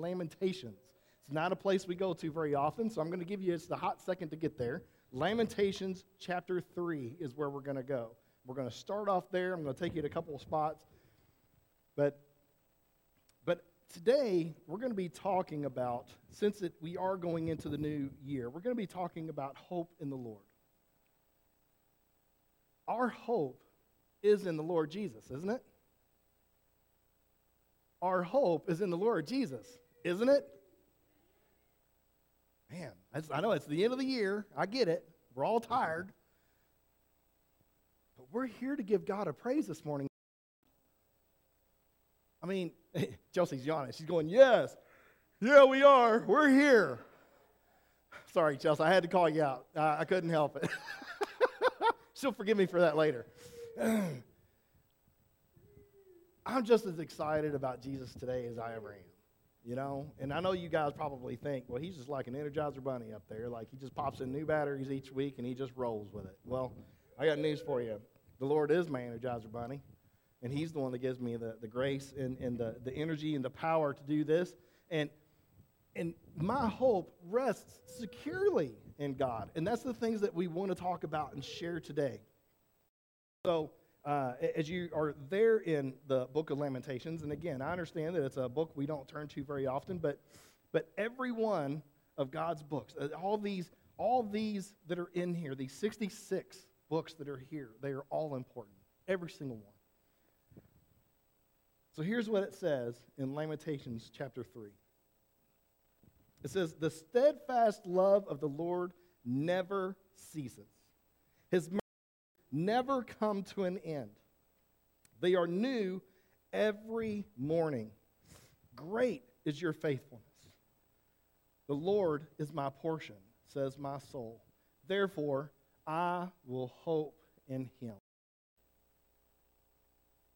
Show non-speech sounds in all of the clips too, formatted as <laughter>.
Lamentations. It's not a place we go to very often, so I'm going to give you it's the hot second to get there. Lamentations chapter 3 is where we're going to go. We're going to start off there. I'm going to take you to a couple of spots. But but today we're going to be talking about since it, we are going into the new year, we're going to be talking about hope in the Lord. Our hope is in the Lord Jesus, isn't it? Our hope is in the Lord Jesus, isn't it? Man, I know it's the end of the year. I get it. We're all tired. But we're here to give God a praise this morning. I mean, <laughs> Chelsea's yawning. She's going, Yes, yeah, we are. We're here. Sorry, Chelsea. I had to call you out. Uh, I couldn't help it. <laughs> She'll forgive me for that later. <clears throat> I'm just as excited about Jesus today as I ever am. You know, and I know you guys probably think, well, he's just like an Energizer bunny up there. Like he just pops in new batteries each week and he just rolls with it. Well, I got news for you. The Lord is my Energizer bunny, and he's the one that gives me the, the grace and, and the, the energy and the power to do this. And, and my hope rests securely in God. And that's the things that we want to talk about and share today. So, uh, as you are there in the book of Lamentations, and again, I understand that it's a book we don't turn to very often, but, but every one of God's books, uh, all these, all these that are in here, these 66 books that are here, they are all important. Every single one. So here's what it says in Lamentations chapter 3. It says, The steadfast love of the Lord never ceases. His never come to an end. They are new every morning. Great is your faithfulness. The Lord is my portion, says my soul. Therefore, I will hope in him.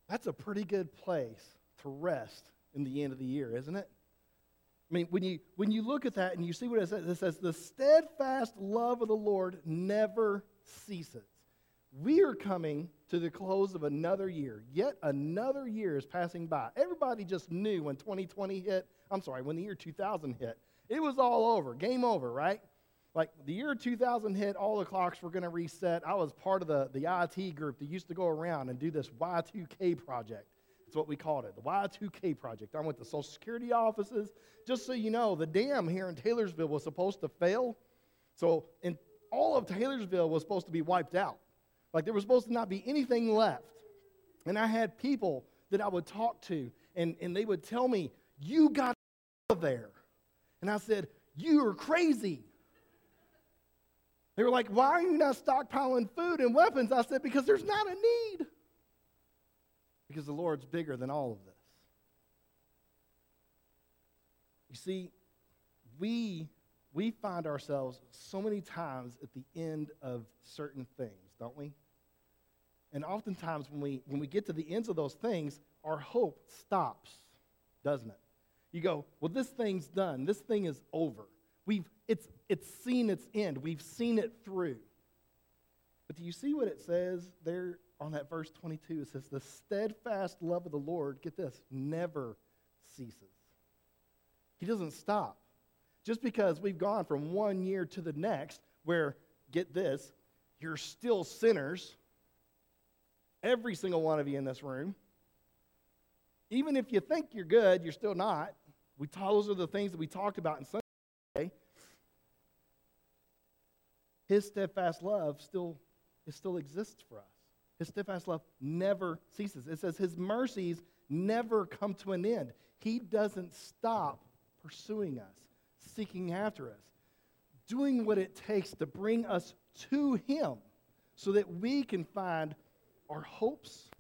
That's a pretty good place to rest in the end of the year, isn't it? I mean, when you, when you look at that and you see what it says, it says, the steadfast love of the Lord never ceases. We are coming to the close of another year. Yet another year is passing by. Everybody just knew when 2020 hit, I'm sorry, when the year 2000 hit, it was all over, game over, right? Like the year 2000 hit, all the clocks were going to reset. I was part of the, the IT group that used to go around and do this Y2K project. That's what we called it, the Y2K project. I went to Social Security offices. Just so you know, the dam here in Taylorsville was supposed to fail. So in, all of Taylorsville was supposed to be wiped out. Like there was supposed to not be anything left. And I had people that I would talk to, and, and they would tell me, You got out of there. And I said, You are crazy. They were like, Why are you not stockpiling food and weapons? I said, Because there's not a need. Because the Lord's bigger than all of this. You see, we, we find ourselves so many times at the end of certain things, don't we? And oftentimes, when we, when we get to the ends of those things, our hope stops, doesn't it? You go, well, this thing's done. This thing is over. We've, it's, it's seen its end. We've seen it through. But do you see what it says there on that verse 22? It says, the steadfast love of the Lord, get this, never ceases. He doesn't stop. Just because we've gone from one year to the next, where, get this, you're still sinners Every single one of you in this room. Even if you think you're good, you're still not. We, those are the things that we talked about in Sunday. His steadfast love still, it still exists for us. His steadfast love never ceases. It says his mercies never come to an end. He doesn't stop pursuing us, seeking after us, doing what it takes to bring us to him so that we can find our hopes,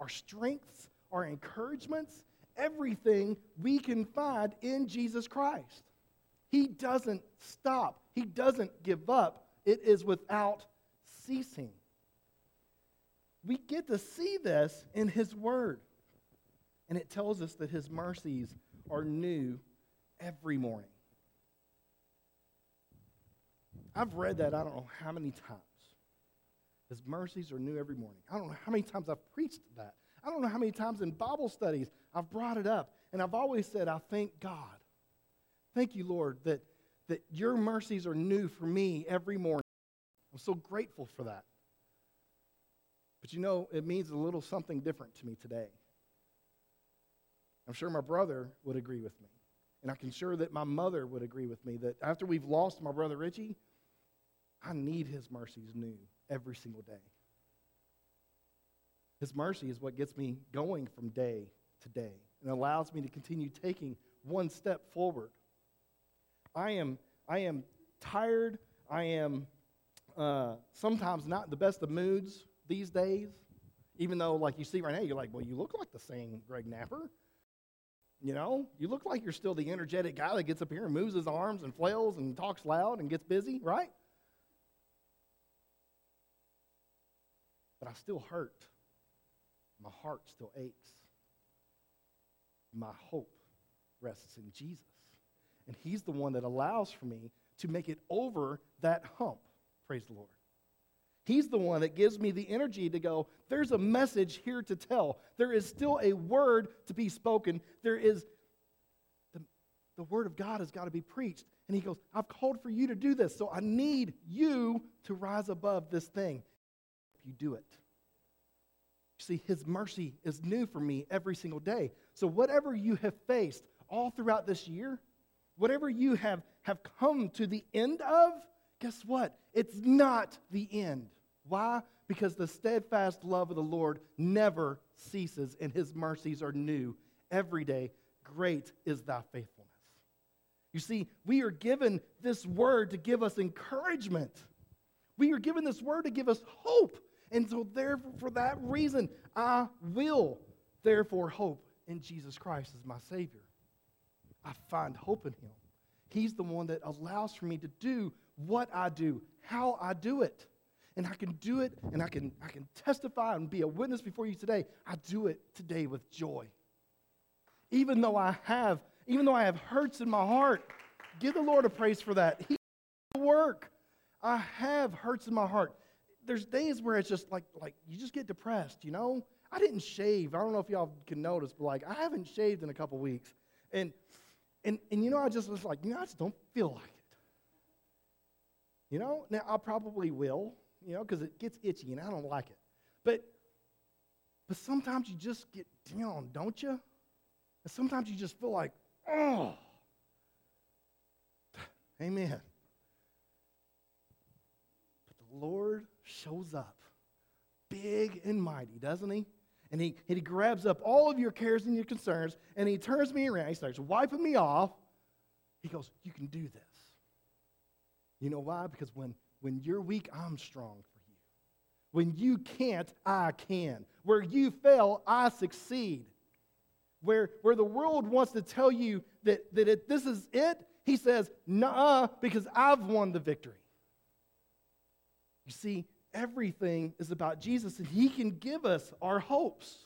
our strengths, our encouragements, everything we can find in Jesus Christ. He doesn't stop, He doesn't give up. It is without ceasing. We get to see this in His Word. And it tells us that His mercies are new every morning. I've read that I don't know how many times. His mercies are new every morning. I don't know how many times I've preached that. I don't know how many times in Bible studies I've brought it up. And I've always said, I thank God Thank you, Lord, that, that your mercies are new for me every morning. I'm so grateful for that. But you know, it means a little something different to me today. I'm sure my brother would agree with me. And I can sure that my mother would agree with me that after we've lost my brother Richie, I need his mercies new every single day. His mercy is what gets me going from day to day and allows me to continue taking one step forward. I am, I am tired. I am uh, sometimes not in the best of moods these days. Even though, like you see right now, you're like, well, you look like the same Greg Napper. You know, you look like you're still the energetic guy that gets up here and moves his arms and flails and talks loud and gets busy, right? But I still hurt. My heart still aches. My hope rests in Jesus. And He's the one that allows for me to make it over that hump. Praise the Lord. He's the one that gives me the energy to go, there's a message here to tell. There is still a word to be spoken. There is, the, the word of God has got to be preached. And he goes, I've called for you to do this, so I need you to rise above this thing. You do it. You see, his mercy is new for me every single day. So whatever you have faced all throughout this year, whatever you have, have come to the end of, guess what? It's not the end. Why? Because the steadfast love of the Lord never ceases, and his mercies are new every day. Great is thy faithfulness. You see, we are given this word to give us encouragement. We are given this word to give us hope. And so, therefore, for that reason, I will therefore hope in Jesus Christ as my Savior. I find hope in Him. He's the one that allows for me to do what I do, how I do it. And I can do it and I can, I can testify and be a witness before you today. I do it today with joy. Even though I have, even though I have hurts in my heart, give the Lord a praise for that. He work. I have hurts in my heart. There's days where it's just like, like you just get depressed, you know? I didn't shave. I don't know if y'all can notice, but like I haven't shaved in a couple weeks. And and and you know, I just was like, you know, I just don't feel like it. You know, now I probably will, you know, because it gets itchy and I don't like it. But but sometimes you just get down, don't you? And sometimes you just feel like, oh. <sighs> Amen. But the Lord shows up big and mighty, doesn't he? And he, and he grabs up all of your cares and your concerns and he turns me around. He starts wiping me off. He goes, You can do this. You know why? Because when, when you're weak, I'm strong for you. When you can't, I can. Where you fail, I succeed. Where, where the world wants to tell you that, that it, this is it, he says, nah, because I've won the victory. You see, everything is about Jesus, and he can give us our hopes.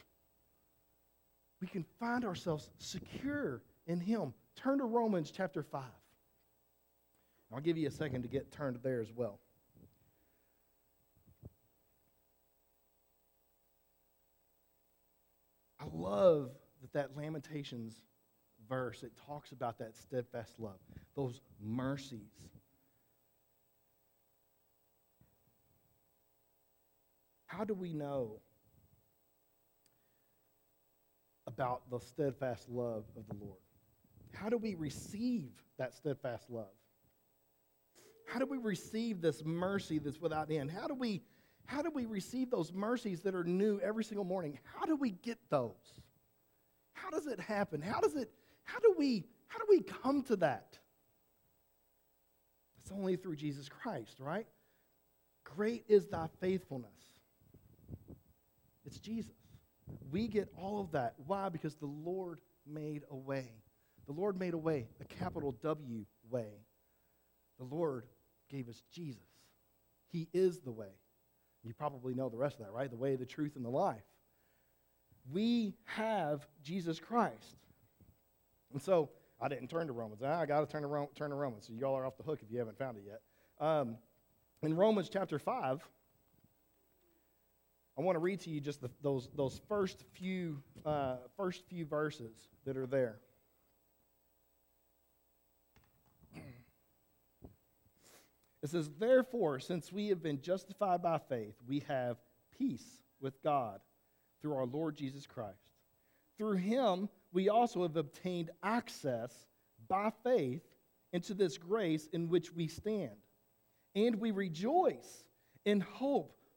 We can find ourselves secure in him. Turn to Romans chapter 5. I'll give you a second to get turned there as well. I love that that Lamentations verse, it talks about that steadfast love, those mercies. How do we know about the steadfast love of the Lord? How do we receive that steadfast love? How do we receive this mercy that's without end? How do we how do we receive those mercies that are new every single morning? How do we get those? How does it happen? How does it how do we how do we come to that? It's only through Jesus Christ, right? Great is thy faithfulness. It's Jesus. We get all of that. Why? Because the Lord made a way. The Lord made a way, a capital W way. The Lord gave us Jesus. He is the way. You probably know the rest of that, right? The way, the truth, and the life. We have Jesus Christ. And so I didn't turn to Romans. I got to turn to, turn to Romans. So y'all are off the hook if you haven't found it yet. Um, in Romans chapter 5, I want to read to you just the, those, those first, few, uh, first few verses that are there. <clears throat> It says, Therefore, since we have been justified by faith, we have peace with God through our Lord Jesus Christ. Through him, we also have obtained access by faith into this grace in which we stand. And we rejoice in hope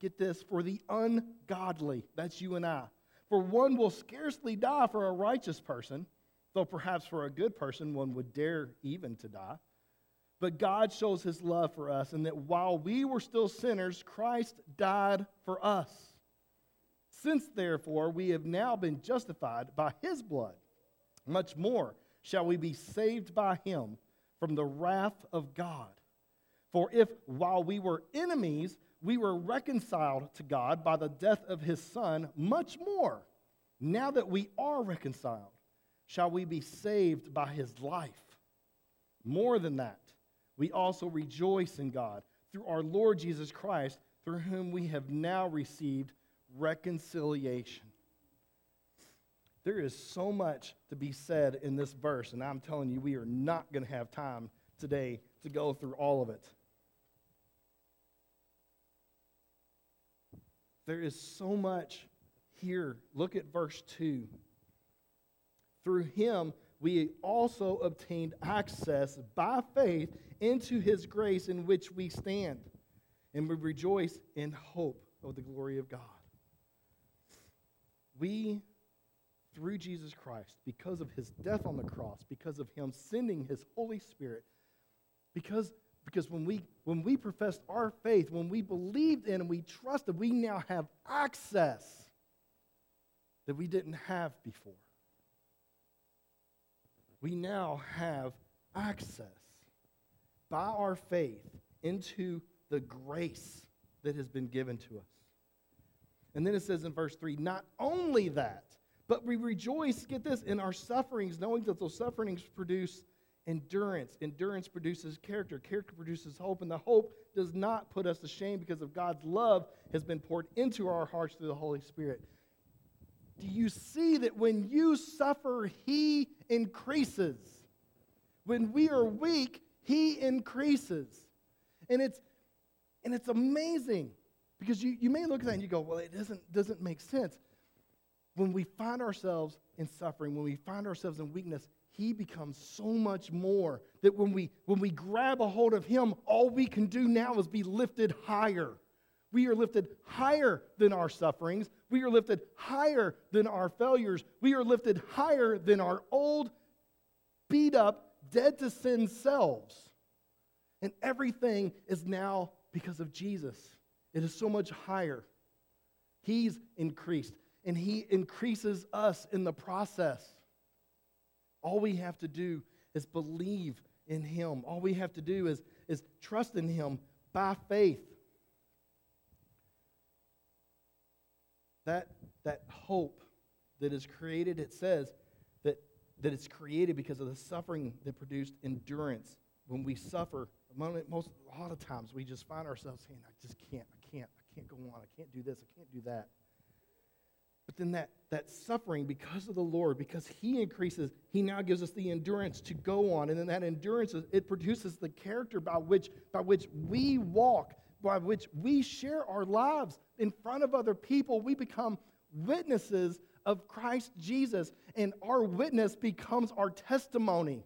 get this, for the ungodly. That's you and I. For one will scarcely die for a righteous person, though perhaps for a good person one would dare even to die. But God shows his love for us, and that while we were still sinners, Christ died for us. Since, therefore, we have now been justified by his blood, much more shall we be saved by him from the wrath of God. For if, while we were enemies, we were reconciled to God by the death of his Son, much more, now that we are reconciled, shall we be saved by his life. More than that, we also rejoice in God through our Lord Jesus Christ, through whom we have now received reconciliation. There is so much to be said in this verse, and I'm telling you, we are not going to have time today to go through all of it. There is so much here. Look at verse 2. Through him, we also obtained access by faith into his grace in which we stand, and we rejoice in hope of the glory of God. We, through Jesus Christ, because of his death on the cross, because of him sending his Holy Spirit, because, because when, we, when we professed our faith, when we believed in and we trusted, we now have access that we didn't have before. We now have access by our faith into the grace that has been given to us. And then it says in verse 3 not only that, but we rejoice, get this, in our sufferings, knowing that those sufferings produce endurance. Endurance produces character. Character produces hope. And the hope does not put us to shame because of God's love has been poured into our hearts through the Holy Spirit. Do you see that when you suffer, He increases? When we are weak, He increases. And it's, and it's amazing because you, you may look at that and you go, well, it doesn't, doesn't make sense. When we find ourselves in suffering, when we find ourselves in weakness, he becomes so much more that when we when we grab a hold of him all we can do now is be lifted higher. We are lifted higher than our sufferings. We are lifted higher than our failures. We are lifted higher than our old beat up dead to sin selves. And everything is now because of jesus. It is so much higher. He's increased, and He increases us in the process. All we have to do is believe in Him. All we have to do is, is trust in Him by faith. That, that hope that is created, it says that, that it's created because of the suffering that produced endurance. When we suffer, moment, most, a lot of times we just find ourselves saying, I just can't, I can't, I can't go on. I can't do this. I can't do that. But then that, that suffering, because of the Lord, because He increases, He now gives us the endurance to go on. And then that endurance, it produces the character by which, by which we walk, by which we share our lives in front of other people. We become witnesses of Christ Jesus, and our witness becomes our testimony.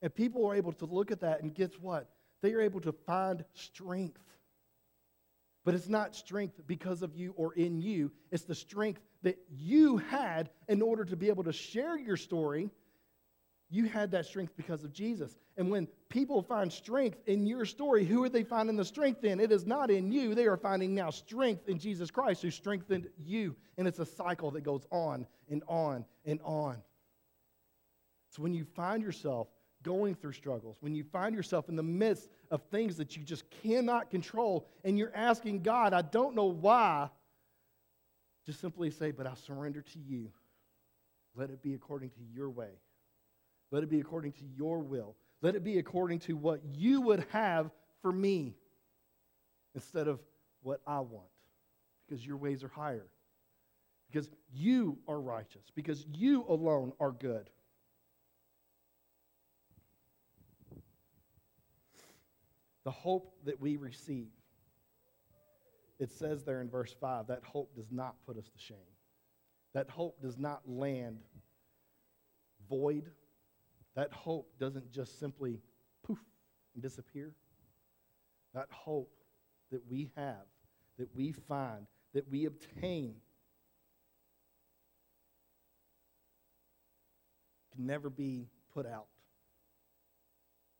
And people are able to look at that, and guess what? They are able to find strength but it's not strength because of you or in you. It's the strength that you had in order to be able to share your story. You had that strength because of Jesus. And when people find strength in your story, who are they finding the strength in? It is not in you. They are finding now strength in Jesus Christ who strengthened you. And it's a cycle that goes on and on and on. So when you find yourself going through struggles, when you find yourself in the midst of things that you just cannot control, and you're asking God, I don't know why, just simply say, But I surrender to you. Let it be according to your way. Let it be according to your will. Let it be according to what you would have for me instead of what I want, because your ways are higher, because you are righteous, because you alone are good. The hope that we receive, it says there in verse 5 that hope does not put us to shame. That hope does not land void. That hope doesn't just simply poof and disappear. That hope that we have, that we find, that we obtain can never be put out.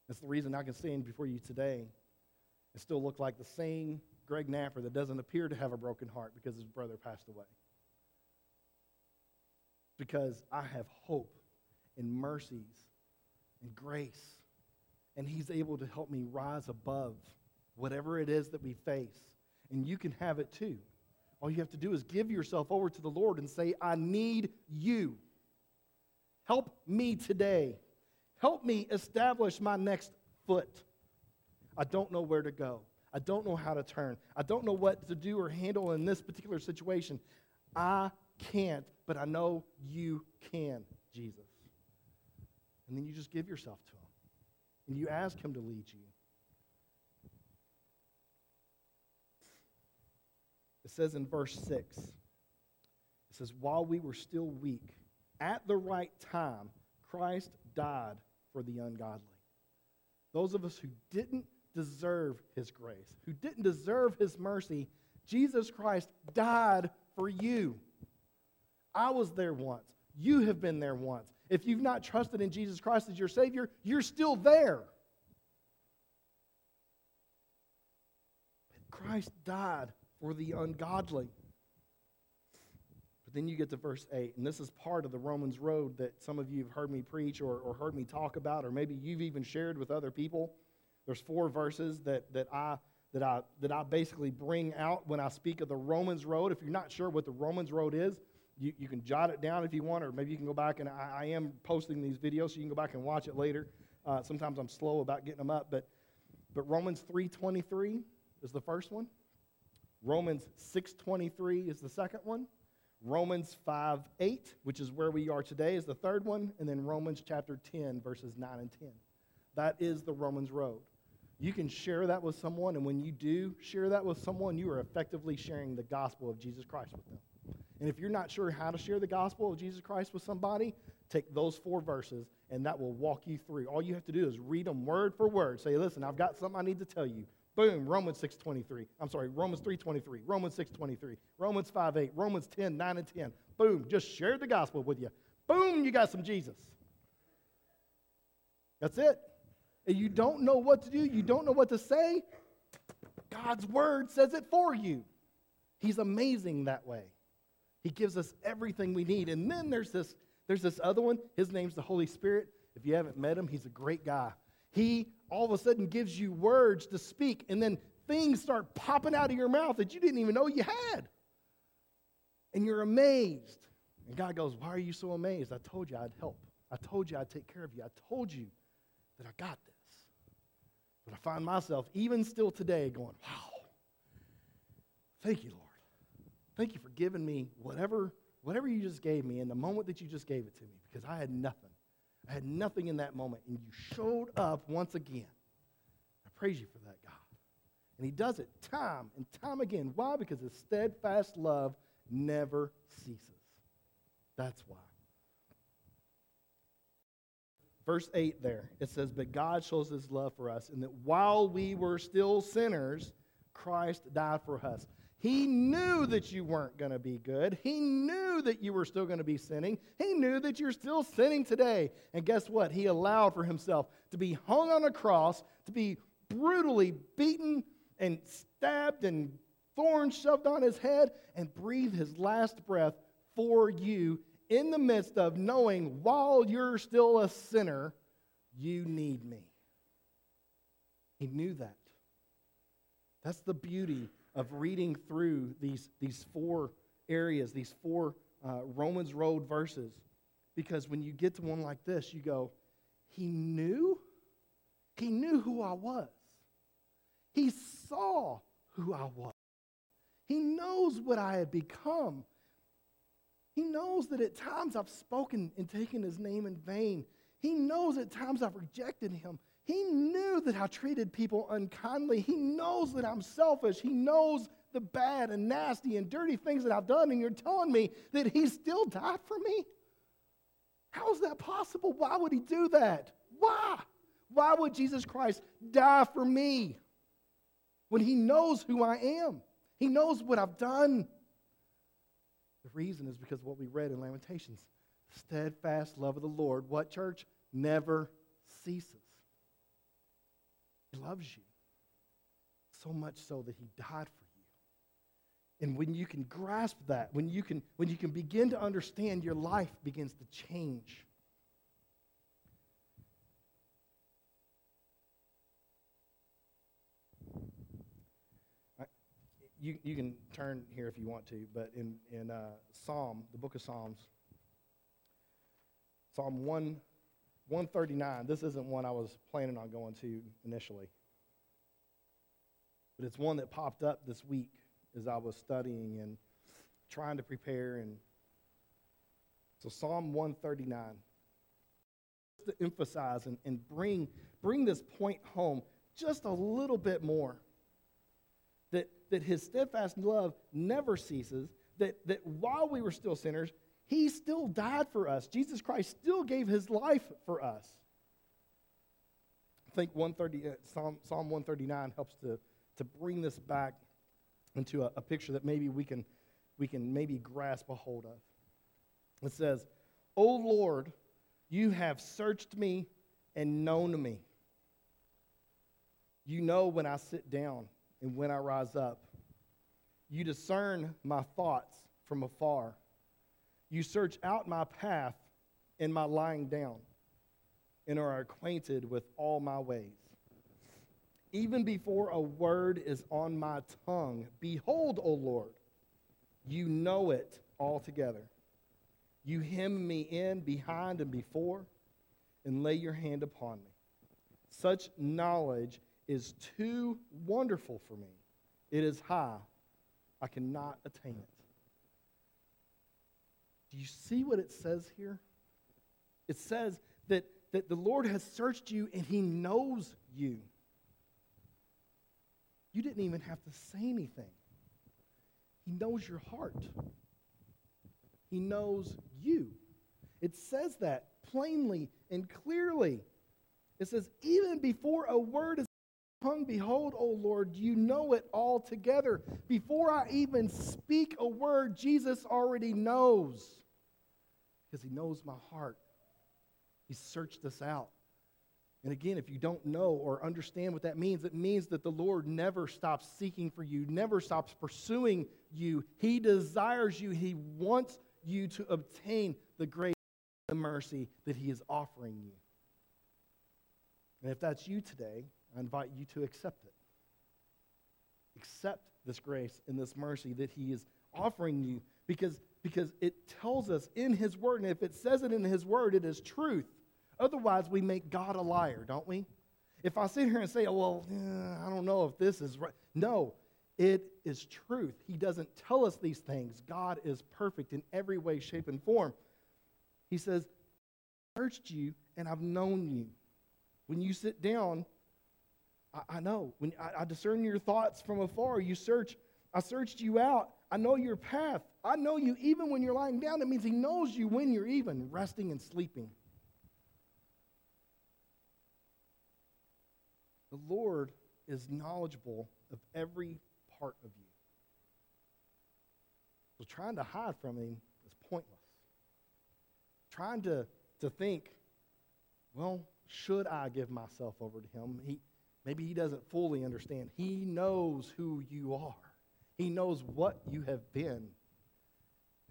That's the reason I can stand before you today and still look like the same Greg Napper that doesn't appear to have a broken heart because his brother passed away. Because I have hope and mercies and grace, and He's able to help me rise above whatever it is that we face. And you can have it too. All you have to do is give yourself over to the Lord and say, I need you. Help me today. Help me establish my next foot. I don't know where to go. I don't know how to turn. I don't know what to do or handle in this particular situation. I can't, but I know you can, Jesus. And then you just give yourself to Him. And you ask Him to lead you. It says in verse 6, it says, While we were still weak, at the right time, Christ died for the ungodly. Those of us who didn't deserve his grace, who didn't deserve his mercy, Jesus Christ died for you. I was there once. You have been there once. If you've not trusted in Jesus Christ as your Savior, you're still there. But Christ died for the ungodly. Then you get to verse 8, and this is part of the Romans road that some of you have heard me preach or, or heard me talk about, or maybe you've even shared with other people. There's four verses that, that, I, that, I, that I basically bring out when I speak of the Romans road. If you're not sure what the Romans road is, you, you can jot it down if you want, or maybe you can go back and I, I am posting these videos so you can go back and watch it later. Uh, sometimes I'm slow about getting them up, but, but Romans 3.23 is the first one. Romans 6.23 is the second one. Romans 5 8, which is where we are today, is the third one. And then Romans chapter 10, verses 9 and 10. That is the Romans road. You can share that with someone, and when you do share that with someone, you are effectively sharing the gospel of Jesus Christ with them. And if you're not sure how to share the gospel of Jesus Christ with somebody, take those four verses, and that will walk you through. All you have to do is read them word for word. Say, listen, I've got something I need to tell you. Boom, Romans 6.23. I'm sorry, Romans 3.23, Romans 6.23, Romans 5.8, Romans 10, 9 and 10. Boom, just share the gospel with you. Boom, you got some Jesus. That's it. And you don't know what to do, you don't know what to say, God's word says it for you. He's amazing that way. He gives us everything we need. And then there's this, there's this other one. His name's the Holy Spirit. If you haven't met him, he's a great guy. He all of a sudden gives you words to speak, and then things start popping out of your mouth that you didn't even know you had. And you're amazed. And God goes, Why are you so amazed? I told you I'd help. I told you I'd take care of you. I told you that I got this. But I find myself, even still today, going, Wow. Thank you, Lord. Thank you for giving me whatever, whatever you just gave me in the moment that you just gave it to me because I had nothing. I had nothing in that moment, and you showed up once again. I praise you for that, God. And He does it time and time again. Why? Because His steadfast love never ceases. That's why. Verse 8 there, it says, But God shows His love for us, and that while we were still sinners, Christ died for us. He knew that you weren't going to be good. He knew that you were still going to be sinning. He knew that you're still sinning today. And guess what? He allowed for himself to be hung on a cross, to be brutally beaten and stabbed and thorns shoved on his head, and breathe his last breath for you in the midst of knowing while you're still a sinner, You need me. He knew that. That's the beauty of reading through these, these four areas, these four uh, Romans Road verses. Because when you get to one like this, you go, He knew? He knew who I was. He saw who I was. He knows what I had become. He knows that at times I've spoken and taken his name in vain. He knows at times I've rejected him. He knew that I treated people unkindly. He knows that I'm selfish. He knows the bad and nasty and dirty things that I've done, and you're telling me that he still died for me? How is that possible? Why would he do that? Why? Why would Jesus Christ die for me when he knows who I am? He knows what I've done. The reason is because what we read in Lamentations. Steadfast love of the Lord, what church? Never ceases. Loves you. So much so that he died for you. And when you can grasp that, when you can, when you can begin to understand, your life begins to change. you, you can turn here if you want to, but in, in uh, Psalm, the book of Psalms, Psalm 1, 139, this isn't one I was planning on going to initially, but it's one that popped up this week as I was studying and trying to prepare. And so, Psalm 139, Just to emphasize and, and bring, bring this point home just a little bit more that, that his steadfast love never ceases, that, that while we were still sinners, he still died for us. Jesus Christ still gave his life for us. I think 130, uh, Psalm, Psalm 139 helps to, to bring this back into a, a picture that maybe we can, we can maybe grasp a hold of. It says, O Lord, you have searched me and known me. You know when I sit down and when I rise up. You discern my thoughts from afar. You search out my path and my lying down, and are acquainted with all my ways. Even before a word is on my tongue, behold, O Lord, you know it altogether. You hem me in behind and before, and lay your hand upon me. Such knowledge is too wonderful for me. It is high. I cannot attain it. Do you see what it says here? It says that, that the Lord has searched you and he knows you. You didn't even have to say anything. He knows your heart. He knows you. It says that plainly and clearly. It says, even before a word is tongue, behold, O Lord, you know it all together. Before I even speak a word, Jesus already knows because he knows my heart. He searched this out. And again, if you don't know or understand what that means, it means that the Lord never stops seeking for you, never stops pursuing you. He desires you, He wants you to obtain the grace and the mercy that He is offering you. And if that's you today, I invite you to accept it. Accept this grace and this mercy that He is offering you because, because it tells us in His Word, and if it says it in His Word, it is truth. Otherwise, we make God a liar, don't we? If I sit here and say, well, I don't know if this is right. No, it is truth. He doesn't tell us these things. God is perfect in every way, shape, and form. He says, I searched you and I've known you. When you sit down, I, I know. When I, I discern your thoughts from afar, you search. I searched you out. I know your path. I know you even when you're lying down. It means He knows you when you're even resting and sleeping. The Lord is knowledgeable of every part of you. So trying to hide from Him is pointless. Trying to, to think, well, should I give myself over to Him? He, Maybe he doesn't fully understand. He knows who you are, he knows what you have been.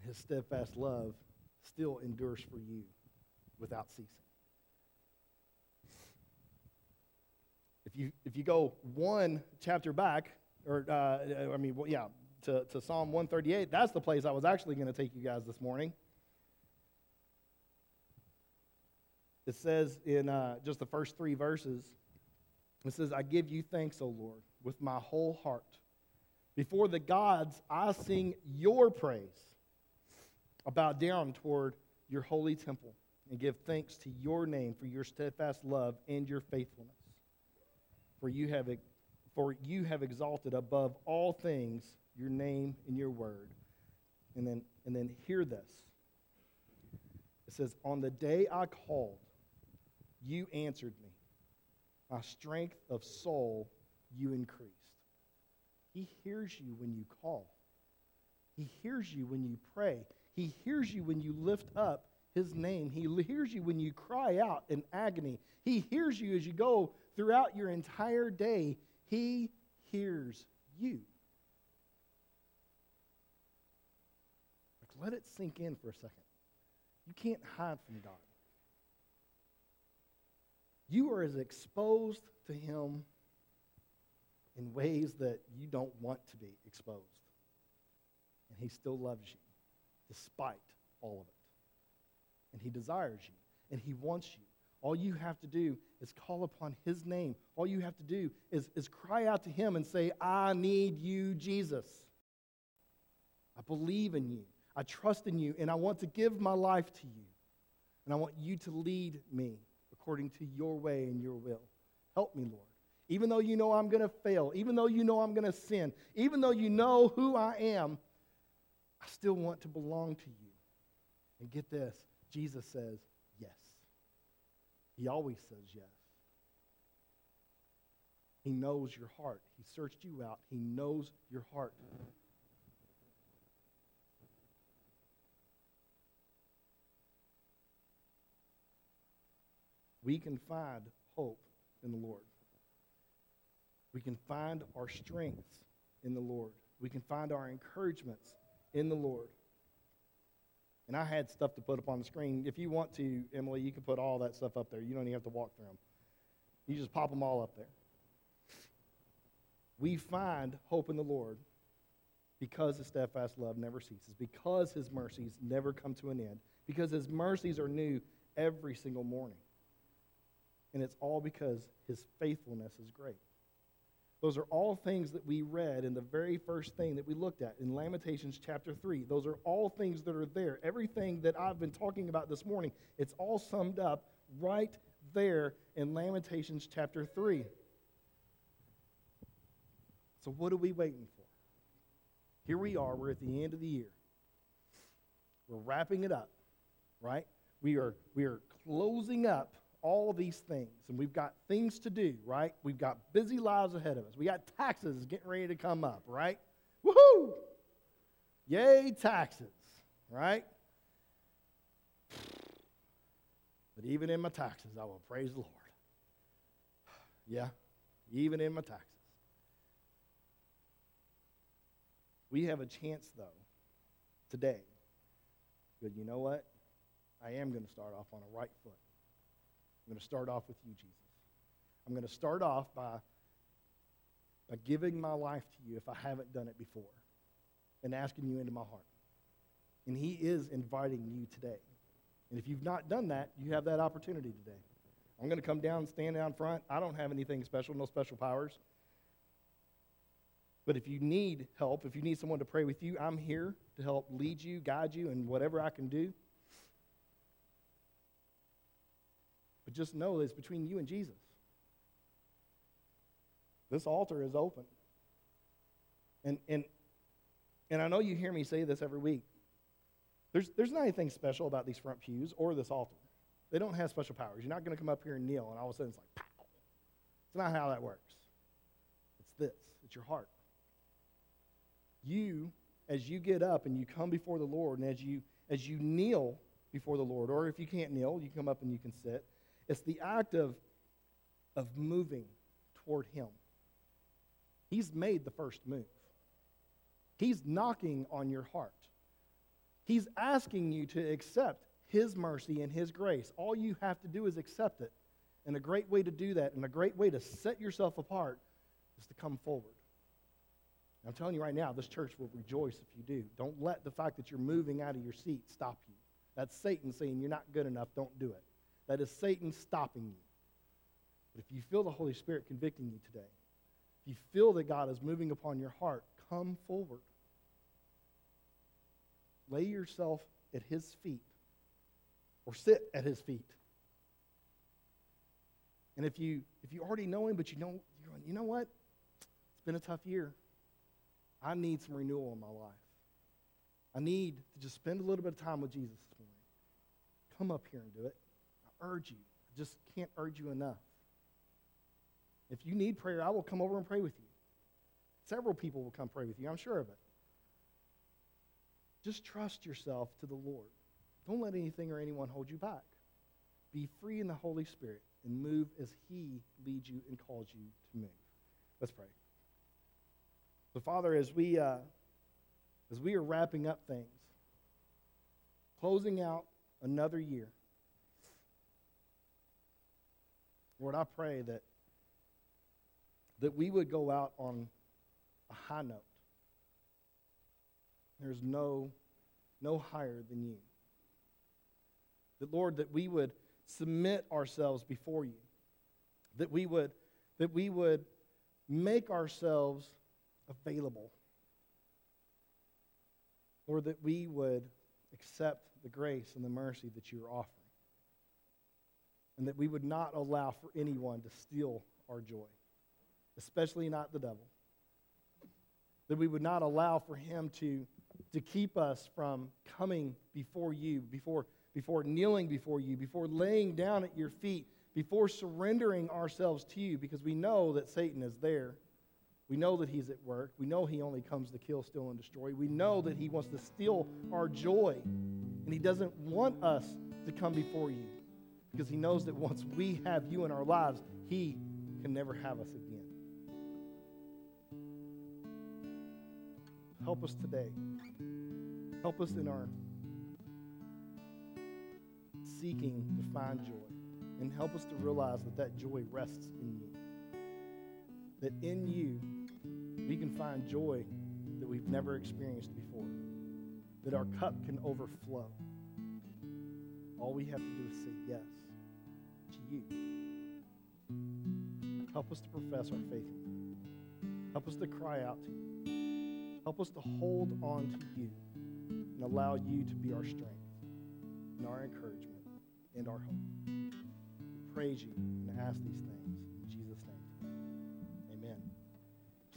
His steadfast love still endures for you without ceasing. if you, if you go one chapter back, or uh, I mean, yeah, to, to Psalm 138, that's the place I was actually going to take you guys this morning. It says in uh, just the first three verses, it says, I give you thanks, O Lord, with my whole heart. Before the gods, I sing your praise. I bow down toward your holy temple and give thanks to your name for your steadfast love and your faithfulness. For you have, for you have exalted above all things your name and your word. And then, and then hear this. It says, On the day I called, you answered me. My strength of soul you increased. He hears you when you call. He hears you when you pray. He hears you when you lift up his name. He hears you when you cry out in agony. He hears you as you go throughout your entire day. He hears you. Let it sink in for a second. You can't hide from God. You are as exposed to Him in ways that you don't want to be exposed. And He still loves you despite all of it. And He desires you, and He wants you. All you have to do is call upon His name. All you have to do is, is cry out to Him and say, I need you, Jesus. I believe in you. I trust in you, and I want to give my life to you. And I want you to lead me according to your way and your will. Help me, Lord. Even though you know I'm going to fail, even though you know I'm going to sin, even though you know who I am, I still want to belong to you. And get this Jesus says yes. He always says yes. He knows your heart. He searched you out. He knows your heart. we can find hope in the Lord. We can find our strengths in the Lord. We can find our encouragements in the Lord. And I had stuff to put up on the screen. If you want to, Emily, you can put all that stuff up there. You don't even have to walk through them. You just pop them all up there. We find hope in the Lord because his steadfast love never ceases, because his mercies never come to an end, because his mercies are new every single morning. And it's all because his faithfulness is great. Those are all things that we read in the very first thing that we looked at in Lamentations chapter 3. Those are all things that are there. Everything that I've been talking about this morning, it's all summed up right there in Lamentations chapter 3. So, what are we waiting for? Here we are. We're at the end of the year. We're wrapping it up, right? We are, we are closing up all these things, and we've got things to do, right? We've got busy lives ahead of us. We got taxes getting ready to come up, right? Woohoo! Yay, taxes, right? But even in my taxes, I will praise the Lord. Yeah, even in my taxes. We have a chance, though, today. But you know what? I am going to start off on a right foot. I'm going to start off with you, Jesus. I'm going to start off by, by giving my life to you if I haven't done it before and asking you into my heart. And He is inviting you today. And if you've not done that, you have that opportunity today. I'm going to come down, and stand down front. I don't have anything special, no special powers. But if you need help, if you need someone to pray with you, I'm here to help lead you, guide you, and whatever I can do. But just know that it's between you and Jesus. This altar is open. And, and, and I know you hear me say this every week. There's, there's not anything special about these front pews or this altar. They don't have special powers. You're not going to come up here and kneel, and all of a sudden it's like, pow. It's not how that works. It's this it's your heart. You, as you get up and you come before the Lord, and as you, as you kneel before the Lord, or if you can't kneel, you come up and you can sit it's the act of, of moving toward Him. He's made the first move. He's knocking on your heart. He's asking you to accept His mercy and His grace. All you have to do is accept it. And a great way to do that, and a great way to set yourself apart, is to come forward. I'm telling you right now, this church will rejoice if you do. Don't let the fact that you're moving out of your seat stop you. That's Satan saying you're not good enough, don't do it. That is Satan stopping you. But if you feel the Holy Spirit convicting you today, if you feel that God is moving upon your heart, come forward. Lay yourself at his feet or sit at his feet. And if you if you already know him, but you know you're going, you know what? It's been a tough year. I need some renewal in my life. I need to just spend a little bit of time with Jesus this morning. Come up here and do it. Urge you. I just can't urge you enough. If you need prayer, I will come over and pray with you. Several people will come pray with you, I'm sure of it. Just trust yourself to the Lord. Don't let anything or anyone hold you back. Be free in the Holy Spirit and move as He leads you and calls you to move. Let's pray. So, Father, as we uh, as we are wrapping up things, closing out another year, Lord, I pray that that we would go out on a high note. There's no no higher than you. That Lord, that we would submit ourselves before you. That we would that we would make ourselves available. Lord, that we would accept the grace and the mercy that you are offering. And that we would not allow for anyone to steal our joy, especially not the devil. That we would not allow for him to, to keep us from coming before you, before, before kneeling before you, before laying down at your feet, before surrendering ourselves to you, because we know that Satan is there we know that he's at work. We know he only comes to kill, steal, and destroy. We know that he wants to steal our joy. And he doesn't want us to come before you because he knows that once we have you in our lives, he can never have us again. Help us today. Help us in our seeking to find joy. And help us to realize that that joy rests in you that in you we can find joy that we've never experienced before, that our cup can overflow. All we have to do is say yes you. Help us to profess our faith in you. Help us to cry out to you. Help us to hold on to you and allow you to be our strength and our encouragement and our hope. We praise you and ask these things.